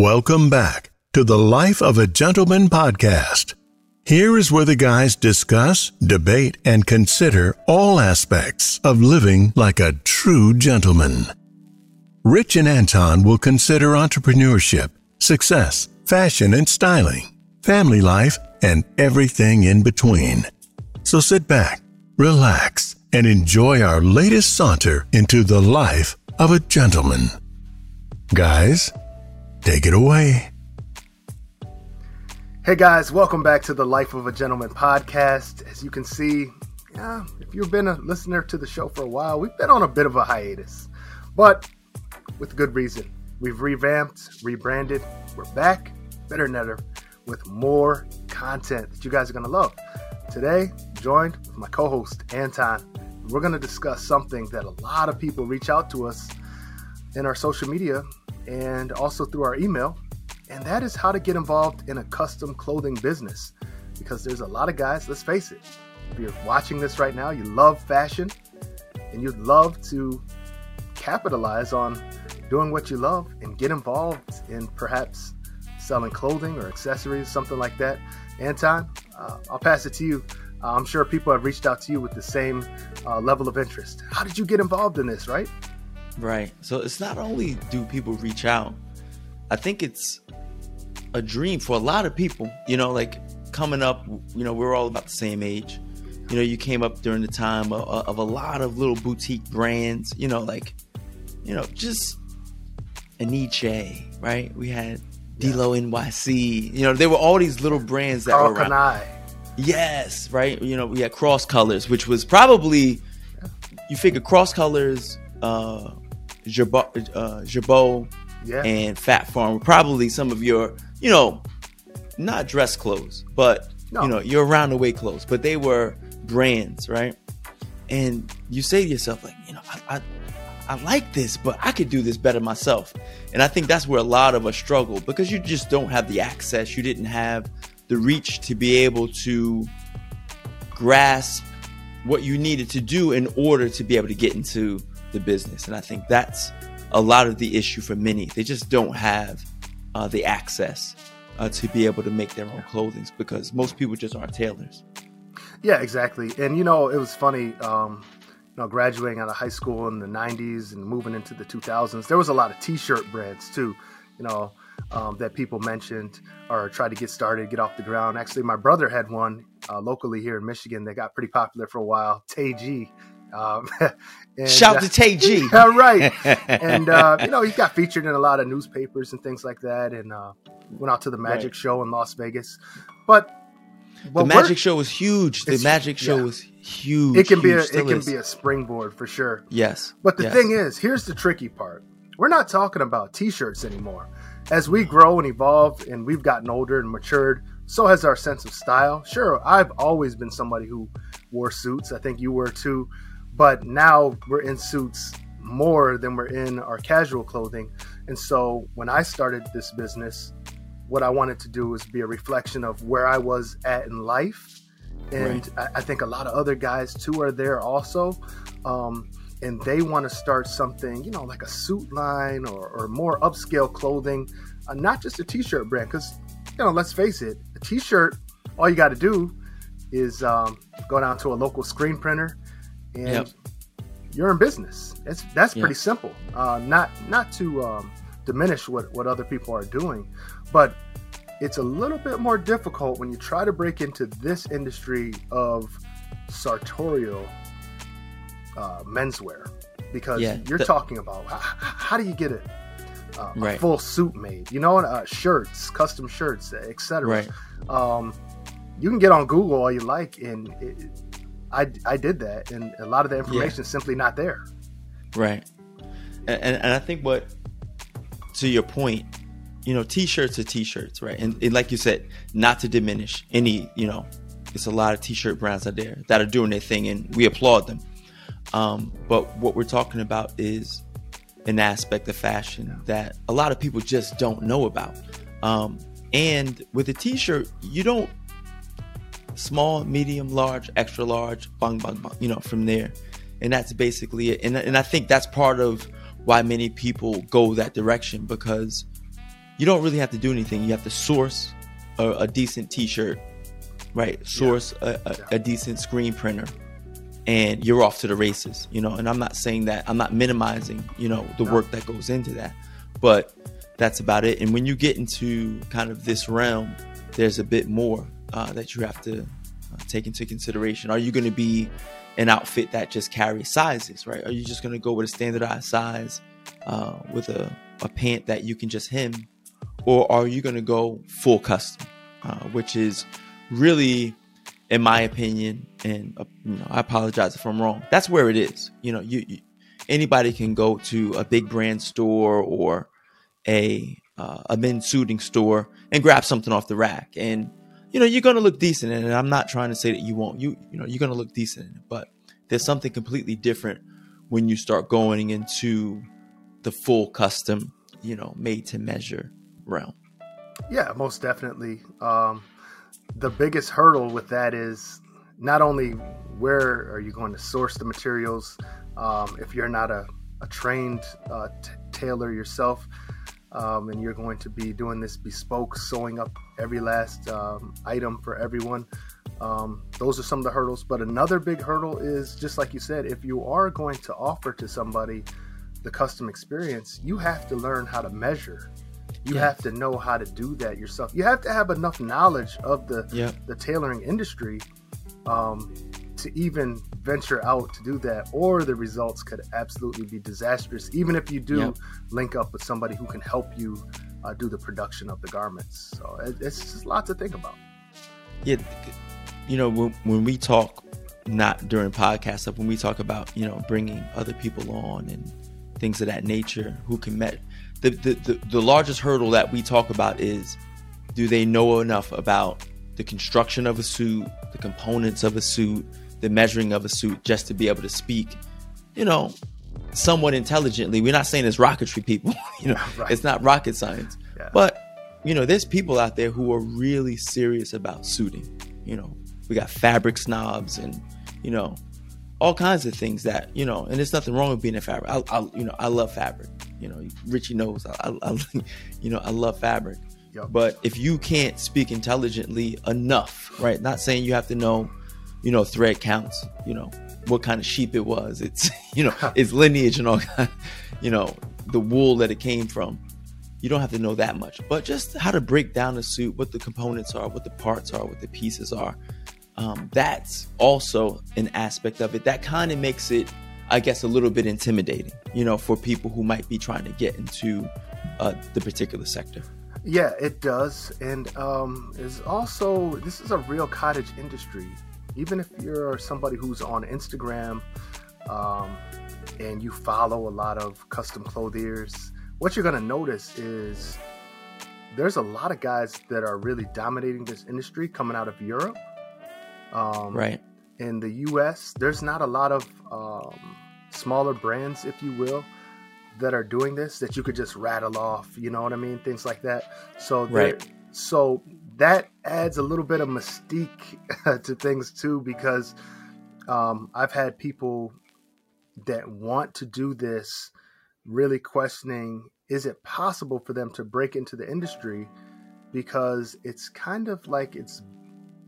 Welcome back to the Life of a Gentleman podcast. Here is where the guys discuss, debate, and consider all aspects of living like a true gentleman. Rich and Anton will consider entrepreneurship, success, fashion and styling, family life, and everything in between. So sit back, relax, and enjoy our latest saunter into the life of a gentleman. Guys, take it away. Hey guys, welcome back to the Life of a Gentleman podcast. As you can see, yeah, if you've been a listener to the show for a while, we've been on a bit of a hiatus, but with good reason. We've revamped, rebranded, we're back, better than ever, with more content that you guys are going to love. Today, joined with my co host, Anton. We're going to discuss something that a lot of people reach out to us in our social media and also through our email, and that is how to get involved in a custom clothing business. Because there's a lot of guys, let's face it, if you're watching this right now, you love fashion and you'd love to capitalize on doing what you love and get involved in perhaps selling clothing or accessories, something like that. Anton, uh, I'll pass it to you. I'm sure people have reached out to you with the same uh, level of interest. How did you get involved in this, right? Right. So it's not only do people reach out, I think it's a dream for a lot of people. You know, like coming up, you know, we're all about the same age. You know, you came up during the time of, of a lot of little boutique brands, you know, like, you know, just Aniche, right? We had D'Lo NYC. You know, there were all these little brands that Carl were around. Kani. Yes, right. You know, we had Cross Colors, which was probably you figure Cross Colors, uh, Jabot, uh, Jabot Yeah. and Phat Farm, probably some of your, you know, not dress clothes, but No. you know, your around the way clothes. But they were brands, right? And you say to yourself, like, you know, I, I I like this, but I could do this better myself. And I think that's where a lot of us struggle because you just don't have the access. You didn't have the reach to be able to grasp what you needed to do in order to be able to get into the business. And I think that's a lot of the issue for many. They just don't have uh, the access uh, to be able to make their own clothing because most people just aren't tailors. Yeah, exactly. And you know, it was funny. Um, you know, graduating out of high school in the '90s and moving into the 2000s, there was a lot of T-shirt brands too. You know, um, that people mentioned or tried to get started, get off the ground. Actually, my brother had one uh, locally here in Michigan that got pretty popular for a while. Tay G. Um, and, Shout uh, to Tay G. yeah, right. and uh, you know, he got featured in a lot of newspapers and things like that, and uh, went out to the Magic Right. Show in Las Vegas. But the but magic show was huge. The magic show yeah. was huge. it can be a, huge, it can is. be a springboard for sure. yes. But the yes. thing is, here's the tricky part. We're not talking about t-shirts anymore. As we grow and evolve and we've gotten older and matured, so has our sense of style. Sure, I've always been somebody who wore suits. I think you were too. But now we're in suits more than we're in our casual clothing. And so when I started this business, what I wanted to do was be a reflection of where I was at in life. And I, I think a lot of other guys too are there also. Um, and they want to start something, you know, like a suit line or, or more upscale clothing, uh, not just a t-shirt brand. Because, you know, let's face it, a t-shirt, all you got to do is um, go down to a local screen printer, and Yep. you're in business. It's that's Yeah. pretty simple. Uh, not not to um, diminish what what other people are doing, but it's a little bit more difficult when you try to break into this industry of sartorial uh, menswear because Yeah, you're the- talking about how, how do you get a, uh, a Right. full suit made you know uh, shirts custom shirts etc Right. um, you can get on google all you like and it, I, I did that and a lot of the information is simply not there Right. And, and and I think what to your point, you know, t-shirts are t-shirts, right? And, and like you said, not to diminish any, you know, it's a lot of t-shirt brands out there that are doing their thing and we applaud them. Um, but what we're talking about is an aspect of fashion that a lot of people just don't know about. Um, and with a t-shirt, you don't small, medium, large, extra large, bang, bang, bang, you know, from there. And that's basically it. And, and I think that's part of why many people go that direction because you don't really have to do anything. You have to source a, a decent T-shirt, right? Source yeah. a, a, a decent screen printer, and you're off to the races. You know, and I'm not saying that I'm not minimizing, you know, the no. work that goes into that, but that's about it. And when you get into kind of this realm, there's a bit more uh, that you have to uh, take into consideration. Are you going to be an outfit that just carries sizes, right? Are you just going to go with a standardized size uh, with a, a pant that you can just hem? Or are you going to go full custom, uh, which is really, in my opinion, and uh, you know, I apologize if I'm wrong. That's where it is. You know, you, you anybody can go to a big brand store or a uh, a men's suiting store and grab something off the rack and you know you're gonna look decent in it. I'm not trying to say that you won't you you know you're gonna look decent in it but there's something completely different when you start going into the full custom you know made to measure realm. Yeah most definitely. Um the biggest hurdle with that is not only where are you going to source the materials um, if you're not a, a trained uh, t- tailor yourself um, and you're going to be doing this bespoke sewing up every last um, item for everyone. Um, those are some of the hurdles. But another big hurdle is just like you said, if you are going to offer to somebody the custom experience, you have to learn how to measure. You yeah. have to know how to do that yourself. You have to have enough knowledge of the yeah. the tailoring industry um, to even venture out to do that, or the results could absolutely be disastrous, even if you do yep. link up with somebody who can help you uh, do the production of the garments. So it's just a lot to think about. Yeah, you know, when, when we talk, not during podcast stuff, when we talk about, you know, bringing other people on and things of that nature who can met the, the, the, the largest hurdle that we talk about is do they know enough about the construction of a suit, the components of a suit, the measuring of a suit just to be able to speak, you know, somewhat intelligently. We're not saying it's rocketry, people. you know, right. it's not rocket science. Yeah. But you know, there's people out there who are really serious about suiting. You know, we got fabric snobs and you know all kinds of things that you know. And there's nothing wrong with being a fabric. I, I you know, I love fabric. You know, Richie knows. I, I, you know, I love fabric. Yep. But if you can't speak intelligently enough, right? Not saying you have to know you know, thread counts, you know, what kind of sheep it was, it's, you know, its lineage and all, you know, the wool that it came from. You don't have to know that much, but just how to break down a suit, what the components are, what the parts are, what the pieces are. Um, that's also an aspect of it that kind of makes it, I guess, a little bit intimidating, you know, for people who might be trying to get into uh, the particular sector. Yeah, it does, and um, is also this is a real cottage industry even if you're somebody who's on Instagram um, and you follow a lot of custom clothiers, what you're going to notice is there's a lot of guys that are really dominating this industry coming out of Europe. Um, right. In the US, there's not a lot of um, smaller brands, if you will, that are doing this that you could just rattle off. You know what I mean? Things like that. So, right. So that adds a little bit of mystique to things too because um, I've had people that want to do this really questioning is it possible for them to break into the industry because it's kind of like it's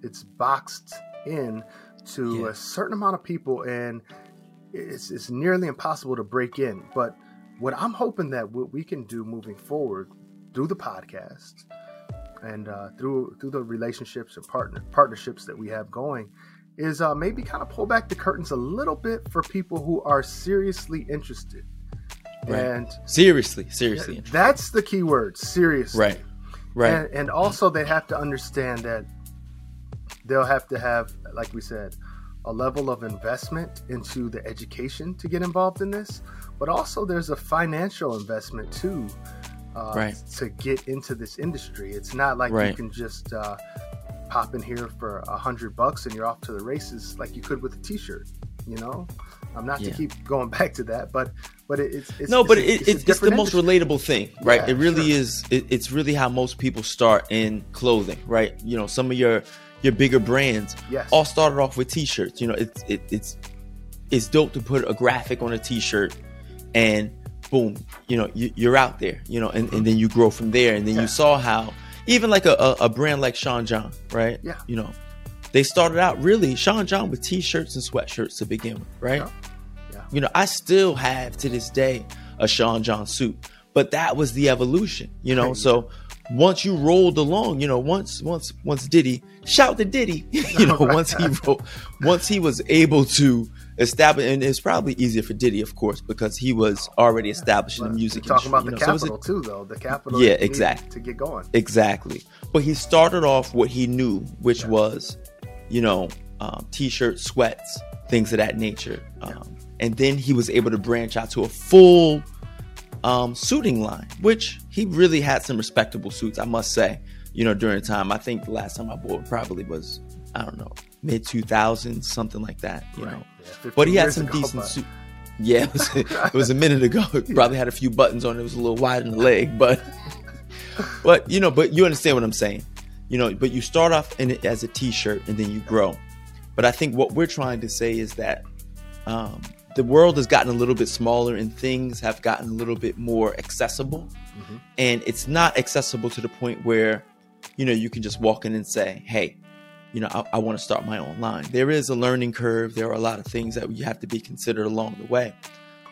it's boxed in to yeah. a certain amount of people and it's, it's nearly impossible to break in but what i'm hoping that what we can do moving forward through the podcast and uh, through through the relationships and partner partnerships that we have going is uh, maybe kind of pull back the curtains a little bit for people who are seriously interested. Right. And seriously, seriously, that's the key word. Seriously, right, right. And, and also, they have to understand that they'll have to have, like we said, a level of investment into the education to get involved in this, but also there's a financial investment too uh, right. to get into this industry. It's not like right. you can just uh, pop in here for a hundred bucks and you're off to the races like you could with a T-shirt. You know, I'm not yeah. to keep going back to that, but but it's, it's no, but it's, it's, it's the most relatable thing, right? Yeah, it really sure. is. It, it's really how most people start in clothing, right? You know, some of your your bigger brands yes. all started off with T-shirts. You know, it's it, it's it's dope to put a graphic on a T-shirt and boom, you know, you, are out there, you know, and, and then you grow from there. And then yeah. you saw how even like a, a, a, brand like Sean John, right? Yeah. You know, they started out really Sean John with t-shirts and sweatshirts to begin with, right? Yeah. yeah. You know, I still have to this day a Sean John suit, but that was the evolution, you know. So once you rolled along, you know, once once once Diddy shout to Diddy, you know, once he rolled, once he was able to establish, and it's probably easier for Diddy, of course, because he was already established in the music. You're talking about the know, capital so too, though the capital. Yeah, exactly. To get going. Exactly, but he started off what he knew, which yeah. was, you know, um, t-shirts, sweats, things of that nature, um, yeah. and then he was able to branch out to a full um, suiting line, which he really had some respectable suits, I must say. You know, during the time, I think the last time I bought probably was I don't know mid 2000s, something like that. You right. know, yeah, but he had some ago, decent suit. Yeah, it was, it was, a minute ago. It probably had a few buttons on it. It was a little wide in the leg, but but you know, but you understand what I'm saying. You know, but you start off in it as a t-shirt and then you grow. But I think what we're trying to say is that um, the world has gotten a little bit smaller and things have gotten a little bit more accessible. Mm-hmm. And it's not accessible to the point where, you know, you can just walk in and say, hey, you know, I, I want to start my own line. There is a learning curve. There are a lot of things that you have to be considered along the way.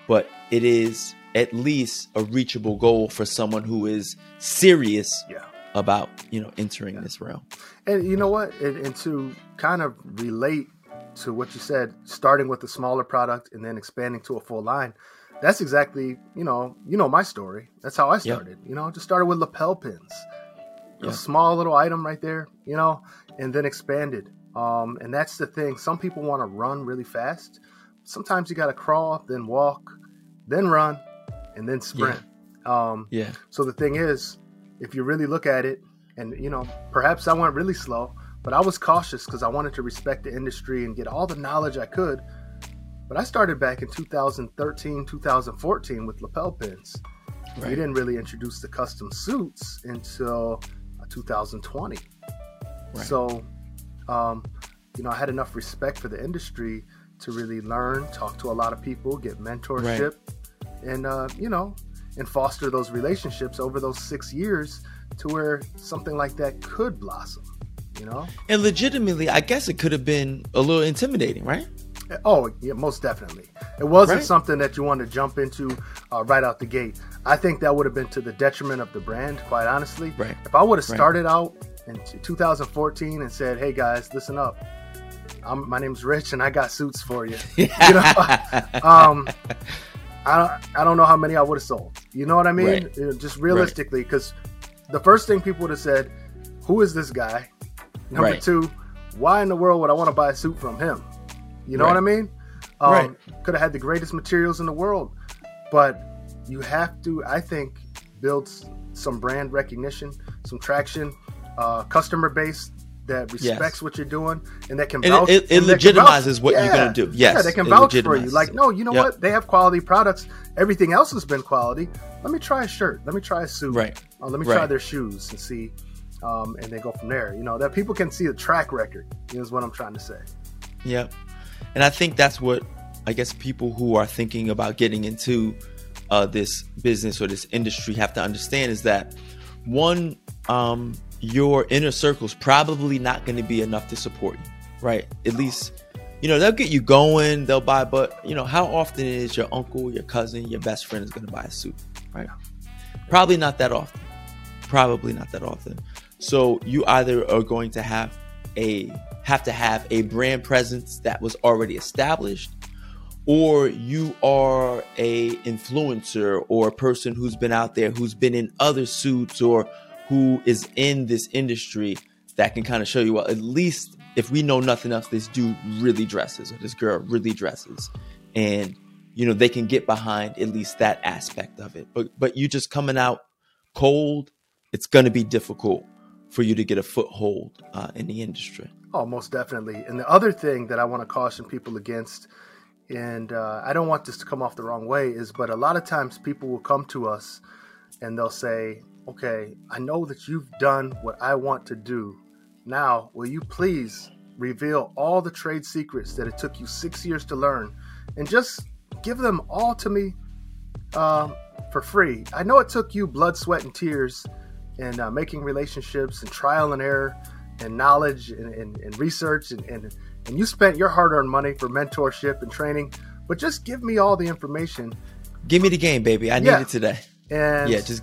But it is at least a reachable goal for someone who is serious yeah. about, you know, entering yeah. this realm. And you know what? And, and to kind of relate to what you said, starting with a smaller product and then expanding to a full line. That's exactly, you know, you know my story. That's how I started. Yep. You know, just started with lapel pins, yep. a small little item right there, you know, and then expanded. Um, and that's the thing. Some people want to run really fast. Sometimes you got to crawl, then walk, then run, and then sprint. Yeah. Um, yeah. So the thing is, if you really look at it, and you know, perhaps I went really slow, but I was cautious because I wanted to respect the industry and get all the knowledge I could. But I started back in 2013, 2014 with lapel pins. Right. We didn't really introduce the custom suits until uh, 2020. Right. So, um, you know, I had enough respect for the industry to really learn, talk to a lot of people, get mentorship, right. and uh, you know, and foster those relationships over those six years to where something like that could blossom you know. And legitimately, I guess it could have been a little intimidating, right? Oh, yeah, most definitely. It wasn't right. something that you wanted to jump into uh, right out the gate. I think that would have been to the detriment of the brand, quite honestly. Right. If I would have started right. out in 2014 and said, "Hey guys, listen up. I'm, my name's Rich, and I got suits for you." you know, um, I don't, I don't know how many I would have sold. You know what I mean? Right. Just realistically, because the first thing people would have said, "Who is this guy?" Number right. two, why in the world would I want to buy a suit from him? You know right. what I mean? Um, right. Could have had the greatest materials in the world, but you have to, I think, build some brand recognition, some traction, uh, customer base that respects yes. what you're doing and that can vouch. it, it, it legitimizes vouch, what yeah, you're going to do. Yes, yeah, they can vouch for you. Like, no, you know yep. what? They have quality products. Everything else has been quality. Let me try a shirt. Let me try a suit. Right. Uh, let me right. try their shoes and see um, and then go from there. You know, that people can see the track record is what I'm trying to say. Yeah, and I think that's what I guess people who are thinking about getting into uh, this business or this industry have to understand is that one, um, your inner circle is probably not going to be enough to support you, right? At least, you know, they'll get you going, they'll buy, but you know, how often is your uncle, your cousin, your best friend is going to buy a suit, right? Probably not that often. Probably not that often. So you either are going to have a have to have a brand presence that was already established or you are a influencer or a person who's been out there who's been in other suits or who is in this industry that can kind of show you well at least if we know nothing else this dude really dresses or this girl really dresses and you know they can get behind at least that aspect of it but but you just coming out cold it's going to be difficult for you to get a foothold uh, in the industry. Oh, most definitely. And the other thing that I want to caution people against, and uh, I don't want this to come off the wrong way, is but a lot of times people will come to us and they'll say, Okay, I know that you've done what I want to do. Now, will you please reveal all the trade secrets that it took you six years to learn and just give them all to me um, for free. I know it took you blood, sweat, and tears and uh, making relationships and trial and error and knowledge and, and, and research and, and, and you spent your hard-earned money for mentorship and training but just give me all the information give me the game baby i Yeah. need it today and yeah just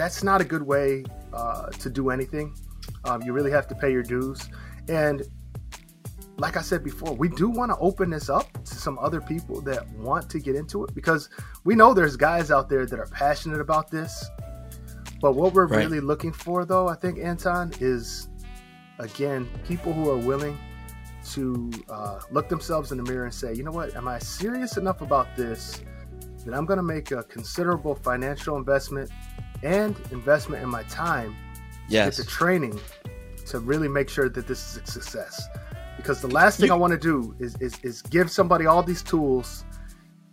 that's not a good way uh, to do anything. Um, you really have to pay your dues. And like I said before, we do want to open this up to some other people that want to get into it because we know there's guys out there that are passionate about this. But what we're Right. really looking for, though, I think, Anton, is again, people who are willing to uh, look themselves in the mirror and say, you know what, am I serious enough about this that I'm going to make a considerable financial investment and investment in my time to yes get the training to really make sure that this is a success. Because the last thing You- I want to do is, is, is give somebody all these tools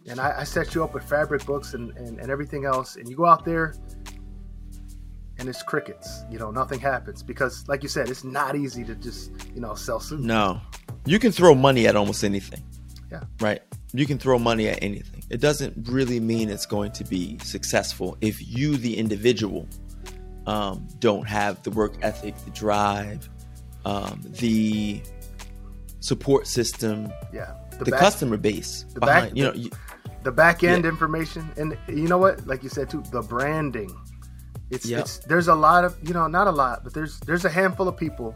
and I, I set you up with fabric books and, and, and everything else, and you go out there and it's crickets. You know, nothing happens because, like you said, it's not easy to just, you know, sell suits. No. You can throw money at almost anything. Yeah. Right? You can throw money at anything. It doesn't really mean it's going to be successful if you, the individual, um, don't have the work ethic, the drive, um, the support system, Yeah. the back- customer base the behind. back- you know, you, the back end information and you know what like you said too the branding it's, Yep. it's there's a lot of you know not a lot but there's there's a handful of people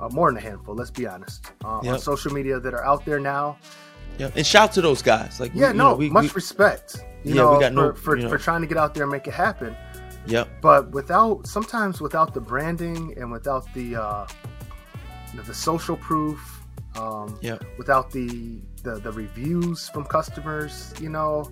uh, more than a handful let's be honest uh, on social media that are out there now yeah. And shout to those guys. Like, yeah you no know, we, much we, respect you Yeah, know we got for, no- for, you know. for trying to get out there and make it happen Yep. but without sometimes without the branding and without the uh the social proof um Yep. without the, the the reviews from customers you know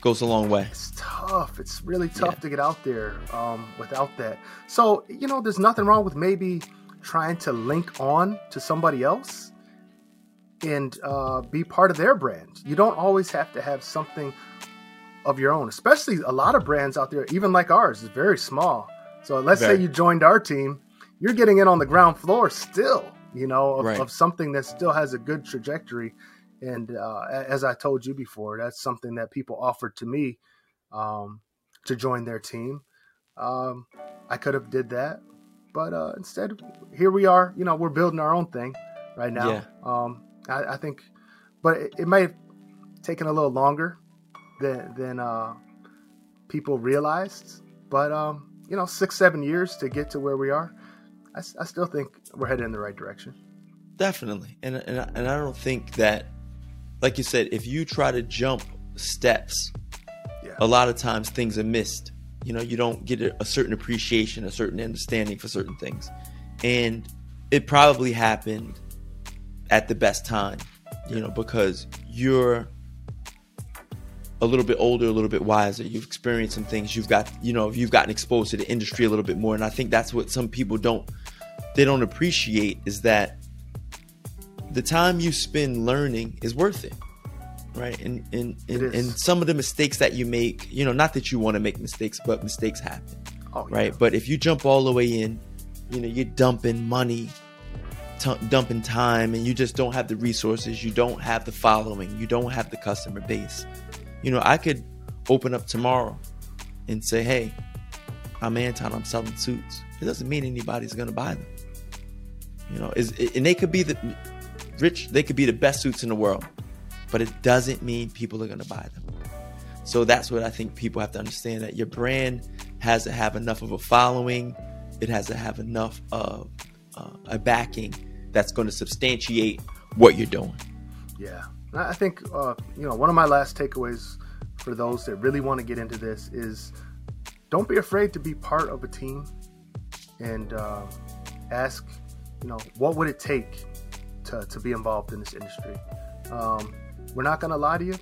Goes a long way. it's tough. It's really tough Yeah. to get out there um, without that. So you know, there's nothing wrong with maybe trying to link on to somebody else and uh, be part of their brand. You don't always have to have something of your own. Especially a lot of brands out there, even like ours, is very small. So let's say you joined our team, you're getting in on the ground floor still. You know, of, Right. of something that still has a good trajectory. And uh, as I told you before, that's something that people offered to me um, to join their team. Um, I could have did that, but uh, instead, here we are. You know, we're building our own thing right now. Yeah. Um, I, I think, but it, it may have taken a little longer than than uh, people realized. But um, you know, six seven years to get to where we are, I still think we're headed in the right direction. Definitely, and and I- and I don't think that, like you said, if you try to jump steps, Yeah. a lot of times things are missed. You know, you don't get a, a certain appreciation, a certain understanding for certain things, and it probably happened at the best time. You know, because you're a little bit older, a little bit wiser. You've experienced some things. You've got, you know, you've gotten exposed to the industry a little bit more, and I think that's what some people don't they don't appreciate is that the time you spend learning is worth it right and and and, and some of the mistakes that you make you know not that you want to make mistakes but mistakes happen Oh, yeah. right but if you jump all the way in you know you're dumping money t- dumping time and you just don't have the resources you don't have the following you don't have the customer base. You know i could open up tomorrow and say hey i'm anton i'm selling suits. It doesn't mean anybody's gonna buy them. You know is and they could be the rich they could be the best suits in the world but it doesn't mean people are going to buy them. So that's what i think people have to understand that your brand has to have enough of a following. It has to have enough of uh, a backing that's going to substantiate what you're doing Yeah, I think uh, you know one of my last takeaways for those that really want to get into this is don't be afraid to be part of a team and uh, ask, you know, what would it take to, to be involved in this industry. Um, we're not going to lie to you;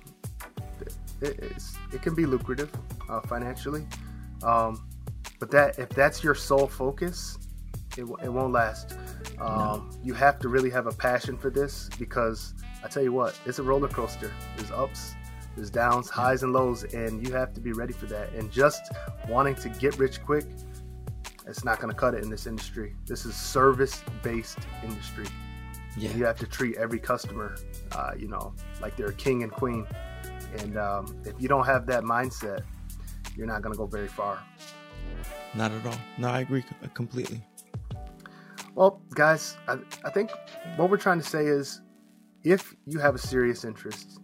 it, it can be lucrative uh, financially, um, but that if that's your sole focus, it, it won't last. Um, You have to really have a passion for this because I tell you what, it's a roller coaster. There's ups, there's downs, highs and lows, and you have to be ready for that. And just wanting to get rich quick, it's not going to cut it in this industry. This is service-based industry. yeah you have to treat every customer, uh, you know, like they're a king and queen. And um, if you don't have that mindset, you're not going to go very far. Not at all. No, I agree completely. Well, guys, I, I think what we're trying to say is if you have a serious interest,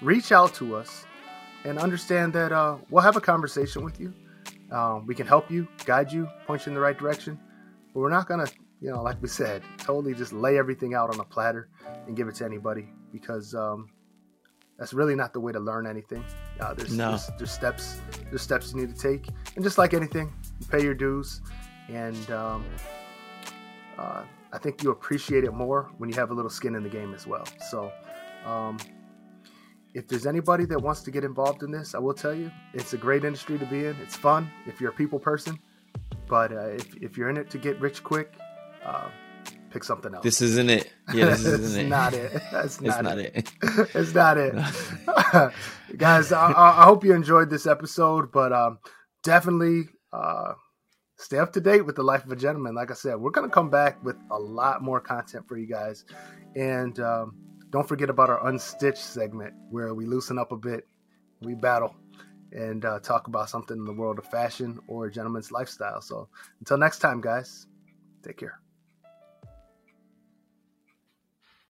reach out to us and understand that uh, we'll have a conversation with you. Um, we can help you, guide you, point you in the right direction, but we're not going to, you know, like we said, totally just lay everything out on a platter and give it to anybody because um, that's really not the way to learn anything. Uh, there's, no. there's, there's steps there's steps you need to take, and just like anything, you pay your dues, and um, uh, I think you appreciate it more when you have a little skin in the game as well. So, um, if there's anybody that wants to get involved in this, I will tell you it's a great industry to be in. It's fun if you're a people person, but uh, if, if you're in it to get rich quick, uh, pick something else. This isn't it. Yeah, this isn't it. not it. That's not, it's not it. it. it's not it. Guys, I, I, hope you enjoyed this episode, but um, definitely uh, stay up to date with the life of a gentleman. Like I said, we're going to come back with a lot more content for you guys. And um, don't forget about our Unstitched segment where we loosen up a bit, we battle, and uh, talk about something in the world of fashion or a gentleman's lifestyle. So until next time, guys, take care.